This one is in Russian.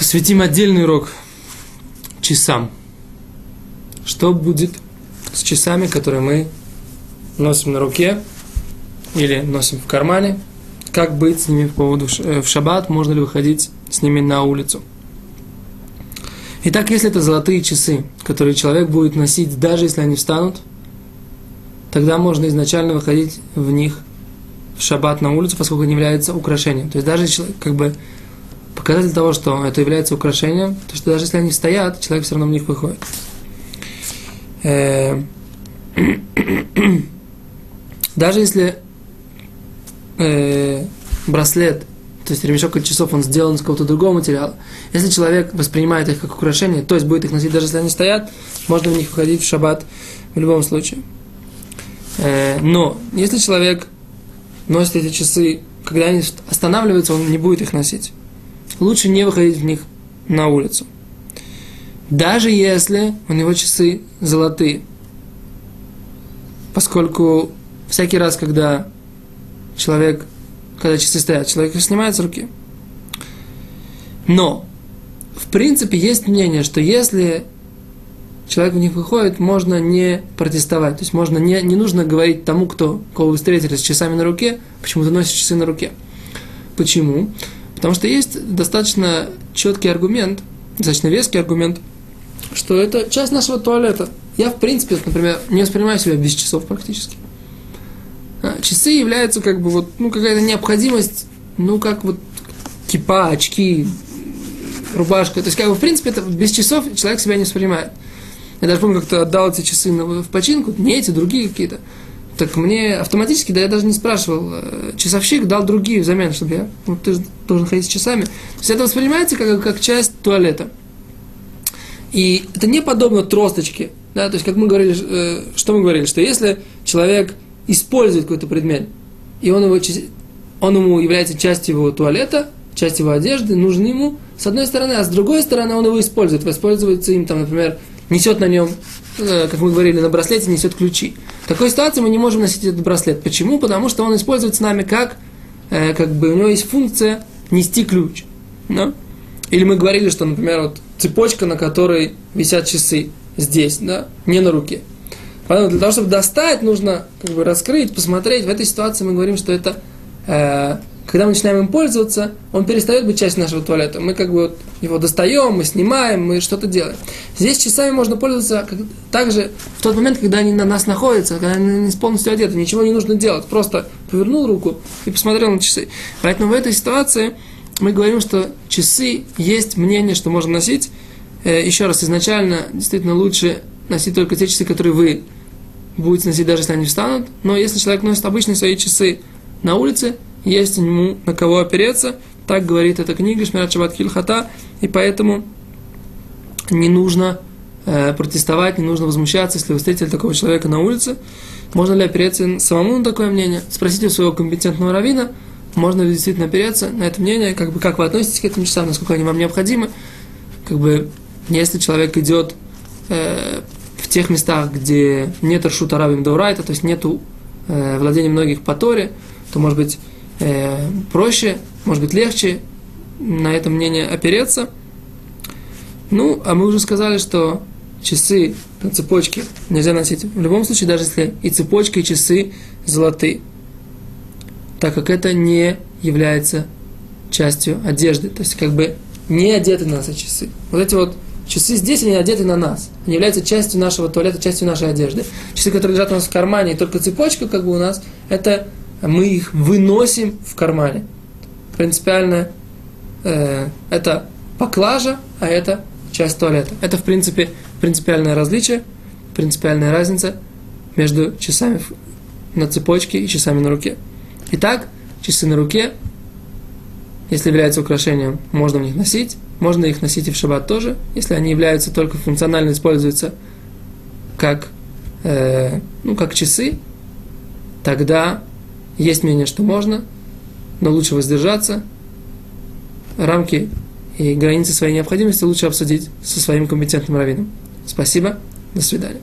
посвятим отдельный урок часам. Что будет с часами, которые мы носим на руке или носим в кармане? Как быть с ними по поводу э, в шаббат? Можно ли выходить с ними на улицу? Итак, если это золотые часы, которые человек будет носить, даже если они встанут, тогда можно изначально выходить в них в шаббат на улицу, поскольку они являются украшением. То есть даже человек, как бы показатель того, что это является украшением, то что даже если они стоят, человек все равно в них выходит. Э, даже если э, браслет, то есть ремешок от часов, он сделан из какого-то другого материала, если человек воспринимает их как украшение, то есть будет их носить даже если они стоят, можно в них выходить в шаббат в любом случае. Э, но если человек носит эти часы, когда они останавливаются, он не будет их носить лучше не выходить в них на улицу. Даже если у него часы золотые. Поскольку всякий раз, когда человек, когда часы стоят, человек их снимает с руки. Но, в принципе, есть мнение, что если человек в них выходит, можно не протестовать. То есть можно не, не нужно говорить тому, кто, кого вы встретили с часами на руке, почему ты носишь часы на руке. Почему? Потому что есть достаточно четкий аргумент, достаточно веский аргумент, что это часть нашего туалета. Я, в принципе, например, не воспринимаю себя без часов практически. А, часы являются как бы вот, ну, какая-то необходимость, ну, как вот кипа, очки, рубашка. То есть, как бы, в принципе, это без часов человек себя не воспринимает. Я даже помню, как-то отдал эти часы в починку, не эти, другие какие-то так мне автоматически, да я даже не спрашивал, э, часовщик дал другие взамен, чтобы я, ну, ты должен ходить с часами. То есть это воспринимается как, как часть туалета. И это не подобно тросточке, да, то есть как мы говорили, э, что мы говорили, что если человек использует какой-то предмет, и он, его, он ему является частью его туалета, частью его одежды, нужен ему, с одной стороны, а с другой стороны он его использует, воспользуется им, там, например, несет на нем, э, как мы говорили, на браслете несет ключи. В такой ситуации мы не можем носить этот браслет. Почему? Потому что он используется нами как, э, как бы у него есть функция нести ключ. Да? Или мы говорили, что, например, вот цепочка, на которой висят часы здесь, да, не на руке. Поэтому для того, чтобы достать, нужно как бы раскрыть, посмотреть. В этой ситуации мы говорим, что это э, когда мы начинаем им пользоваться, он перестает быть частью нашего туалета. Мы как бы вот его достаем, мы снимаем, мы что-то делаем. Здесь часами можно пользоваться также в тот момент, когда они на нас находятся, когда они не полностью одеты, ничего не нужно делать. Просто повернул руку и посмотрел на часы. Поэтому в этой ситуации мы говорим, что часы есть мнение, что можно носить. Э, еще раз, изначально действительно лучше носить только те часы, которые вы будете носить, даже если они встанут. Но если человек носит обычные свои часы на улице, есть ему на кого опереться. Так говорит эта книга Шмират Шабат Хильхата, и поэтому не нужно э, протестовать, не нужно возмущаться, если вы встретили такого человека на улице. Можно ли опереться самому на такое мнение? Спросите у своего компетентного равина, можно ли действительно опереться на это мнение, как, бы, как вы относитесь к этим часам, насколько они вам необходимы. Как бы, если человек идет э, в тех местах, где нет ршута равим даурайта, то есть нету э, владения многих по Торе, то, может быть, э, проще, может быть, легче на это мнение опереться. Ну, а мы уже сказали, что часы на цепочке нельзя носить в любом случае, даже если и цепочка, и часы золотые, так как это не является частью одежды, то есть как бы не одеты на нас эти часы. Вот эти вот часы здесь, они одеты на нас. Они являются частью нашего туалета, частью нашей одежды. Часы, которые лежат у нас в кармане, и только цепочка как бы у нас, это мы их выносим в кармане. Принципиально э, это поклажа, а это часть туалета. Это, в принципе, принципиальное различие, принципиальная разница между часами на цепочке и часами на руке. Итак, часы на руке, если являются украшением, можно в них носить. Можно их носить и в шаббат тоже, если они являются только функционально используются как, э, ну, как часы, тогда есть мнение, что можно, но лучше воздержаться. Рамки и границы своей необходимости лучше обсудить со своим компетентным раввином. Спасибо. До свидания.